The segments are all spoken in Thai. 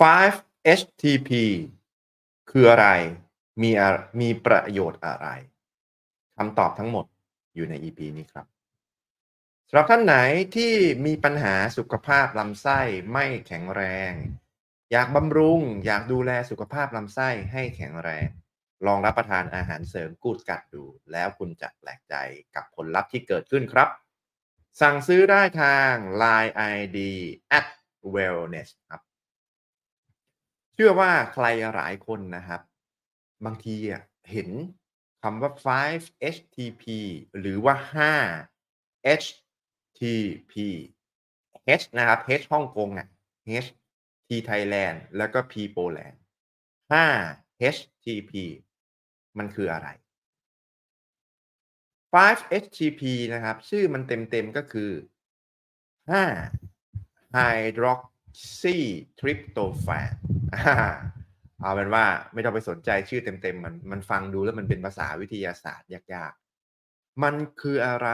5-HTP คืออะไร มีมีประโยชน์อะไร คำตอบทั้งหมดอยู่ใน EP นี้ครับสำหรับท่านไหนที่มีปัญหาสุขภาพลำไส้ไม่แข็งแรง อยากบำรุง อยากดูแลสุขภาพลำไส้ให้แข็งแรง ลองรับประทานอาหารเสริมกูดกัดดู แล้วคุณจะแปลกใจกับผลลัพธ์ที่เกิดขึ้นครับ สั่งซื้อได้ทาง Line ID at wellness ครับ ชื่อว่าใครหลายคนนะครับ บางทีเห็นคำว่า 5-HTP หรือว่า 5-HTP H นะครับ H ฮ่องกงอะ H T Thailand แล้วก็ P Poland 5-HTP มันคืออะไร 5-HTP นะครับ ชื่อมันเต็มๆก็คือ5 hydroxy tryptophan เอาเป็นว่าไม่ต้องไปสนใจชื่อเต็มๆมันมันฟังดูแล้วมันเป็นภาษาวิทยาศาสตร์ยากๆ มันคืออะไร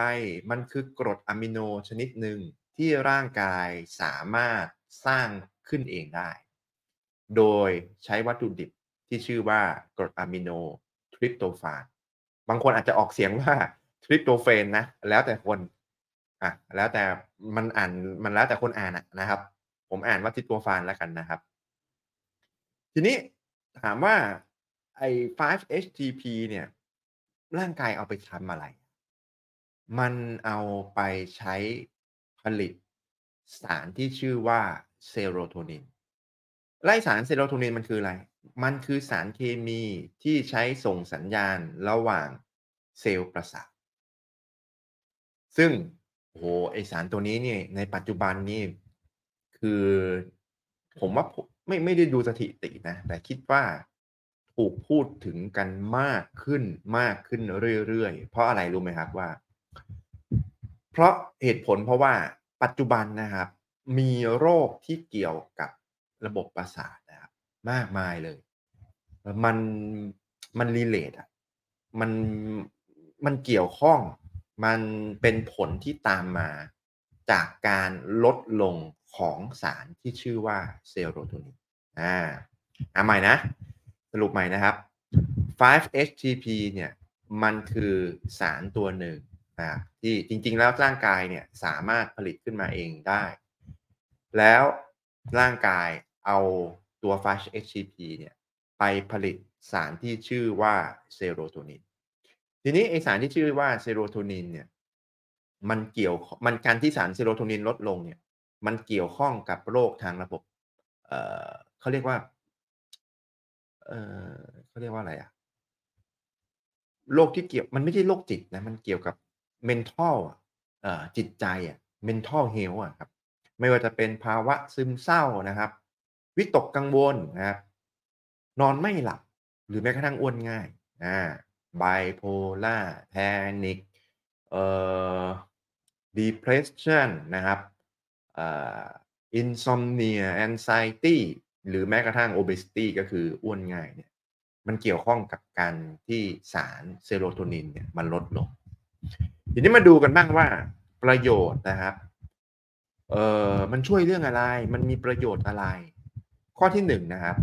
มันคือกรดอะมิโนชนิดหนึ่งที่ร่างกายสามารถสร้างขึ้นเองได้ โดยใช้วัตถุดิบที่ชื่อว่ากรดอะมิโนทริปโตฟานบางคนอาจจะออกเสียงว่าทริปโตเฟนนะ แล้วแต่คนอะแล้วแต่มันอ่านมันแล้วแต่คนอ่านนะครับ ผมอ่านว่าทริปโตฟานแล้วกันนะครับ ทีนี้ถามว่าไอ้ 5-HTP เนี่ย ร่างกายเอาไปทำอะไร มันเอาไปใช้ผลิตสารที่ชื่อว่าเซโรโทนินไล่สารเซโรโทนินมันคืออะไร มันคือสารเคมีที่ใช้ส่งสัญญาณระหว่างเซลล์ประสาท ซึ่งโอ้โหไอสารตัวนี้เนี่ยในปัจจุบันนี่คือผมว่า ไม่ไม่ได้ดูสถิตินะ แต่คิดว่าถูกพูดถึงกันมากขึ้นมากขึ้นเรื่อยๆ เพราะอะไรรู้ไหมครับว่า เพราะเหตุผลเพราะว่าปัจจุบันนะครับ มีโรคที่เกี่ยวกับระบบประสาทนะครับมากมายเลย มันมันรีเลทอะมันมันเกี่ยวข้องมันเป็นผลที่ตามมาจากการลดลง ของสารที่ชื่อว่าเซโรโทนินอ่าอ่าใหม่นะ สรุปใหม่นะครับ 5-HTP เนี่ยมันคือสารตัวหนึ่งนะที่จริงๆแล้วร่างกายเนี่ยสามารถผลิตขึ้นมาเองได้ แล้วร่างกายเอาตัว 5-HTP เนี่ยไปผลิตสารที่ชื่อว่าเซโรโทนิน ทีนี้ไอสารที่ชื่อว่าเซโรโทนินเนี่ยมันเกี่ยวมันการที่สารเซโรโทนินลดลงเนี่ย มันเกี่ยวข้องกับโรคทางระบบ เอ่อเขาเรียกว่า เอ่อเขาเรียกว่าอะไรอะโรคที่เกี่ยวมันไม่ใช่โรคจิตนะ มันเกี่ยวกับ mental อะจิตใจอะ mental health อะครับ ไม่ว่าจะเป็นภาวะซึมเศร้านะครับ วิตกกังวลนะครับ นอนไม่หลับ หรือแม้กระทั่งอ้วนง่าย อ่า bipolar panic เอ่อ depression นะครับ อ่อ insomnia anxiety หรือแม้กระทั่ง obesity ก็คืออ้วนง่ายเนี่ยมันเกี่ยวข้องกับการที่สารเซโรโทนินเนี่ยมันลดลง ทีนี้มาดูกันบ้างว่าประโยชน์นะครับเอ่อมันช่วยเรื่องอะไร มันมีประโยชน์อะไร ข้อที่หนึ่งนะครับ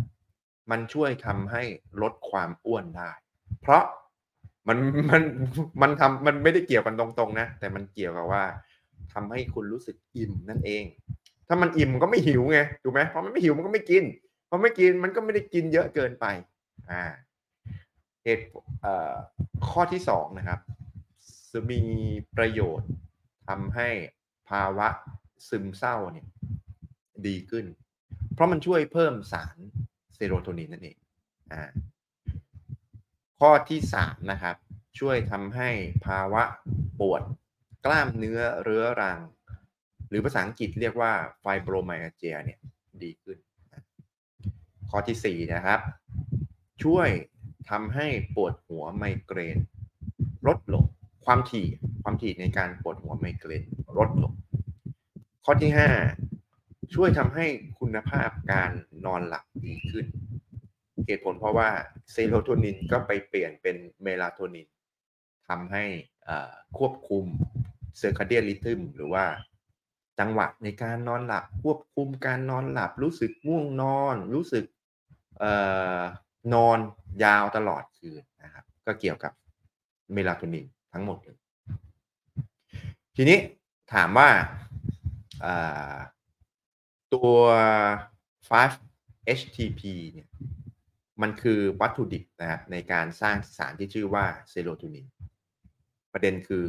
มันช่วยทำให้ลดความอ้วนได้ เพราะมันมันมันทำมันไม่ได้เกี่ยวกันตรงๆนะ แต่มันเกี่ยวกับว่า ทำให้คุณรู้สึกอิ่มนั่นเอง ถ้ามันอิ่มก็ไม่หิวไงถูกไหมเพราะมันไม่หิวมันก็ไม่กินพอไม่กินมันก็ไม่ได้กินเยอะเกินไปอ่าเหตุข้อที่สองนะครับจะมีประโยชน์ทำให้ภาวะซึมเศร้าเนี่ยดีขึ้น เพราะมันช่วยเพิ่มสารเซโรโทนินนั่นเองอ่าข้อที่สามนะครับ ช่วยทำให้ภาวะปวด กล้ามเนื้อเรื้อรัง หรือภาษาอังกฤษเรียกว่าไฟโบรไมอาเจียเนี่ยดีขึ้น ข้อที่สี่นะครับ ช่วยทำให้ปวดหัวไมเกรน ลดลง ความถี่ความถี่ในการปวดหัวไมเกรนลดลง ข้อที่ห้าช่วยทำให้คุณภาพการนอนหลับดีขึ้นเหตุผลเพราะว่าเซโรโทนินก็ไปเปลี่ยนเป็นเมลาโทนินทำให้ควบคุม circadian rhythm หรือว่า จังหวะในการนอนหลับควบคุมการนอนหลับ รู้สึกง่วงนอน รู้สึกเอ่อนอนยาวตลอดคืนนะครับ ก็เกี่ยวกับเมลาโทนินทั้งหมดเลยทีนี้ถามว่าตัว 5-HTP เนี่ยมันคือวัตถุดิบนะครับในการสร้างสารที่ชื่อว่าเซโรโทนิน ประเด็นคือ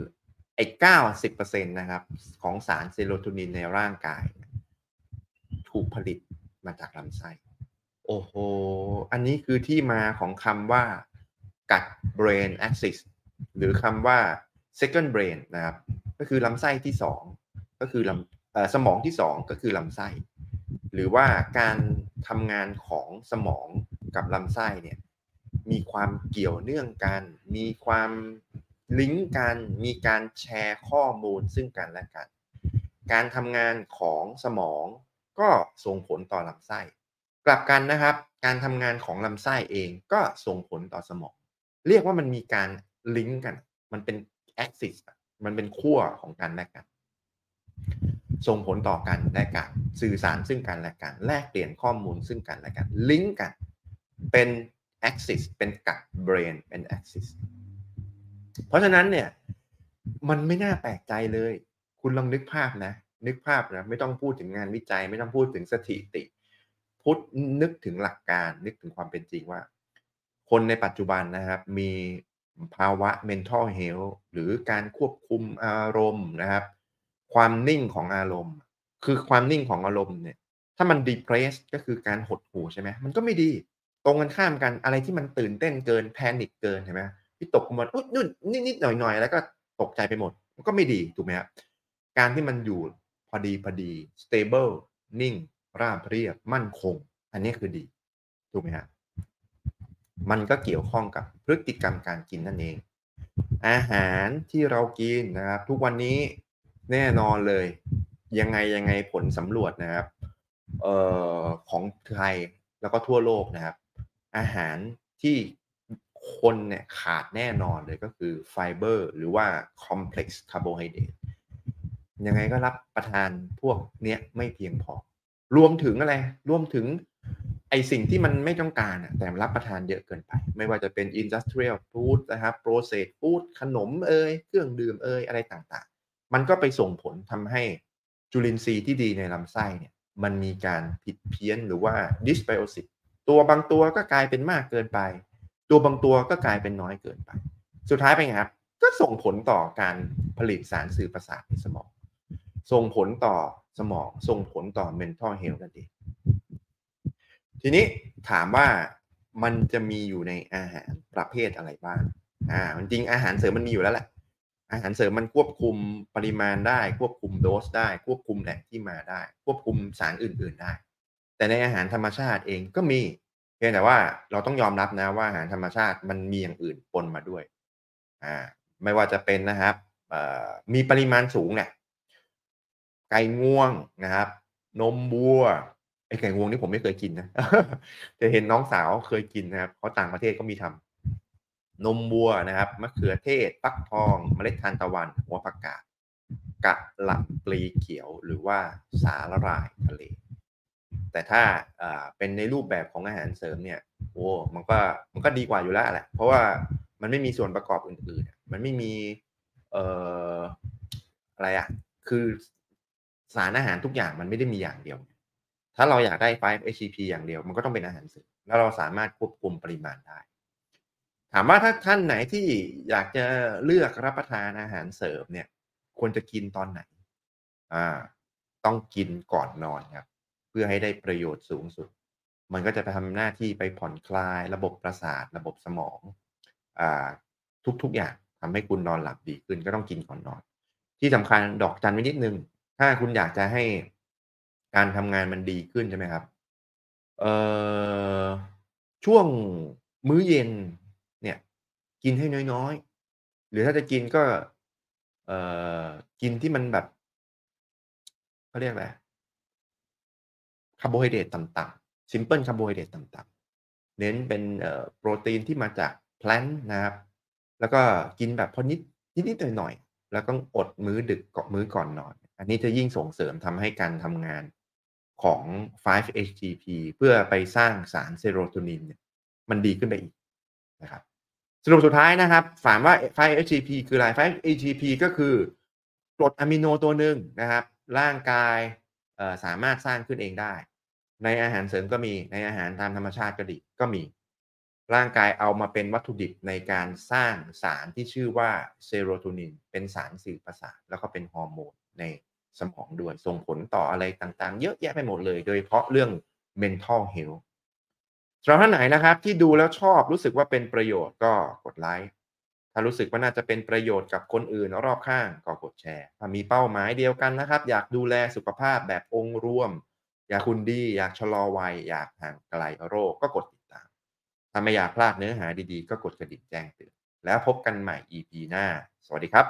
ไอ้เก้าสิบเปอร์เซ็นต์นะครับ ของสารเซโรโทนินในร่างกาย ถูกผลิตมาจากลำไส้ โอ้โห อันนี้คือที่มาของคำว่ากัด brain axis หรือคำว่า second brain นะครับ ก็คือลำไส้ที่สองก็คือลำสมองที่สองก็คือลำไส้ หรือว่าการทำงานของสมองกับลำไส้เนี่ยมีความเกี่ยวเนื่องกัน มีความ ลิงก์กันมีการแชร์ข้อมูลซึ่งกันและกัน การทำงานของสมองก็ส่งผลต่อลำไส้ กลับกันนะครับ การทำงานของลำไส้เองก็ส่งผลต่อสมอง เรียกว่ามันมีการลิงก์กัน มันเป็นแอคซิสมันเป็นขั้วของกันและกันส่งผลต่อกันและกันสื่อสารซึ่งกันและกัน แลกเปลี่ยนข้อมูลซึ่งกันและกัน ลิงก์กัน เป็น axis เป็นกับ brain เป็น axis เพราะฉะนั้นเนี่ย มันไม่น่าแปลกใจเลย คุณลองนึกภาพนะ นึกภาพนะไม่ต้องพูดถึงงานวิจัย ไม่ต้องพูดถึงสถิติพุทธนึกถึงหลักการ นึกถึงความเป็นจริงว่า คนในปัจจุบันนะครับ มีภาวะ mental health หรือการควบคุมอารมณ์นะครับ ความนิ่งของอารมณ์ คือความนิ่งของอารมณ์เนี่ย ถ้ามัน depress ก็คือการหดหู่ใช่ไหมมันก็ไม่ดี ตรงกันข้ามกันอะไรที่มันตื่นเต้นเกินแพนิคเกินใช่ไหม ที่ตกมาอุ๊ยนู่นนิดๆหน่อยๆ แล้วก็ตกใจไปหมด มันก็ไม่ดีถูกไหมครับการที่มันอยู่พอดีพอดี stable นิ่ง ราบเรียบ มั่นคง อันนี้คือดี ถูกไหมฮะมันก็เกี่ยวข้องกับพฤติกรรมการกินนั่นเอง อาหารที่เรากินนะครับ ทุกวันนี้แน่นอนเลย ยังไงยังไงผลสำรวจนะครับออของไทยแล้วก็ทั่วโลกนะครับ อาหารที่ คนเนี่ยขาดแน่นอนเลยก็คือไฟเบอร์หรือว่า complex carbohydrate ยังไงก็รับประทานพวกเนี้ยไม่เพียงพอ รวมถึงอะไร รวมถึงไอสิ่งที่มันไม่ต้องการแต่รับประทานเยอะเกินไป ไม่ว่าจะเป็น industrial food นะครับ processed food ขนมเอ่ยเครื่องดื่มเอ่ยอะไรต่างๆ มันก็ไปส่งผลทำให้จุลินทรีย์ที่ดีในลำไส้เนี่ยมันมีการผิดเพี้ยนหรือว่าดิสไบโอซิสตัวบางตัวก็กลายเป็นมากเกินไป ตัวบางตัวก็กลายเป็นน้อยเกินไป สุดท้ายเป็นไงครับ ก็ส่งผลต่อการผลิตสารสื่อประสาทในสมอง ส่งผลต่อสมอง ส่งผลต่อ mental health นั่นเองทีนี้ถามว่ามันจะมีอยู่ในอาหารประเภทอะไรบ้าง อ่าจริงอาหารเสริมมันมีอยู่แล้วแหละ อาหารเสริมมันควบคุมปริมาณได้ ควบคุมโดสได้ ควบคุมแหล่งที่มาได้ ควบคุมสารอื่น ๆได้ แต่ในอาหารธรรมชาติเองก็มี พียงแต่ว่าเราต้องยอมรับนะว่าอาหารธรรมชาติมันมีอย่างอื่นปนมาด้วยอ่าไม่ว่าจะเป็นนะครับมีปริมาณสูงเนี่ยไก่งวงนะครับ นมบัวไอไก่งวงนี่ผมไม่เคยกินนะแต่เห็นน้องสาวเคยกินนะครับเพราต่างประเทศก็มีทำนมบัวนะครับมะเขือเทศฟักทองเมล็ดทานตะวัน หัวผักกาดกะหล่ำปลีเขียวหรือว่าสาหร่ายทะเล แต่ถ้าเป็นในรูปแบบของอาหารเสริมเนี่ยโอ้มันก็มันก็ดีกว่าอยู่แล้วแหละ เพราะว่ามันไม่มีส่วนประกอบอื่นๆ มันไม่มีเอ่ออะไรอะ คือสารอาหารทุกอย่างมันไม่ได้มีอย่างเดียว ถ้าเราอยากได้ 5-HTP อย่างเดียว มันก็ต้องเป็นอาหารเสริมแล้วเราสามารถควบคุมปริมาณได้ ถามว่าถ้าท่านไหนที่อยากจะเลือกรับประทานอาหารเสริมเนี่ย ควรจะกินตอนไหน อ่า ต้องกินก่อนนอนครับ เพื่อให้ได้ประโยชน์สูงสุด มันก็จะไปทำหน้าที่ไปผ่อนคลายระบบประสาท ระบบสมองอ่าทุกๆอย่างทำให้คุณนอนหลับดีขึ้นก็ต้องกินก่อนนอน ที่สำคัญดอกจันไว้นิดนึง ถ้าคุณอยากจะให้การทำงานมันดีขึ้นใช่ไหมครับเอ่อช่วงมื้อเย็นเนี่ยกินให้น้อยๆ หรือถ้าจะกินก็เอ่อกินที่มันแบบเขาเรียกอะไร คาร์โบไฮเดรตต่ำๆ simple คาร์โบไฮเดรตต่ำๆเน้นเป็นโปรตีนที่มาจาก plant นะครับแล้วก็กินแบบพอนิดนิดๆหน่อยๆแล้วก็อดมื้อดึกก่อนมื้อก่อนนอน อันนี้จะยิ่งส่งเสริมทำให้การทำงานของ 5-HTP เพื่อไปสร้างสารเซโรโทนินเนี่ยมันดีขึ้นไปอีกนะครับสรุปสุดท้ายนะครับถามว่า 5-HTP คืออะไร 5-HTP ก็คือกรดอะมิโนตัวหนึ่งนะครับ ร่างกายสามารถสร้างขึ้นเองได้ ในอาหารเสริมก็มีในอาหารตามธรรมชาติก็ดีก็มี ร่างกายเอามาเป็นวัตถุดิบในการสร้างสารที่ชื่อว่าเซโรโทนิน เป็นสารสื่อประสาทแล้วก็เป็นฮอร์โมนในสมองด้วย ส่งผลต่ออะไรต่างๆ เยอะแยะไปหมดเลย โดยเฉพาะเรื่อง mental health สำหรับท่านไหนนะครับ ที่ดูแล้วชอบรู้สึกว่าเป็นประโยชน์ก็กดไลค์ถ้ารู้สึกว่าน่าจะเป็นประโยชน์กับคนอื่นรอบข้างก็กดแชร์ ถ้ามีเป้าหมายเดียวกันนะครับ อยากดูแลสุขภาพแบบองค์รวม อยากคุณดี อยากชะลอวัย อยากห่างไกลโรคก็กดติดตาม ถ้าไม่อยากพลาดเนื้อหาดีๆ ก็กดกระดิ่งแจ้งเตือน แล้วพบกันใหม่ EP หน้า สวัสดีครับ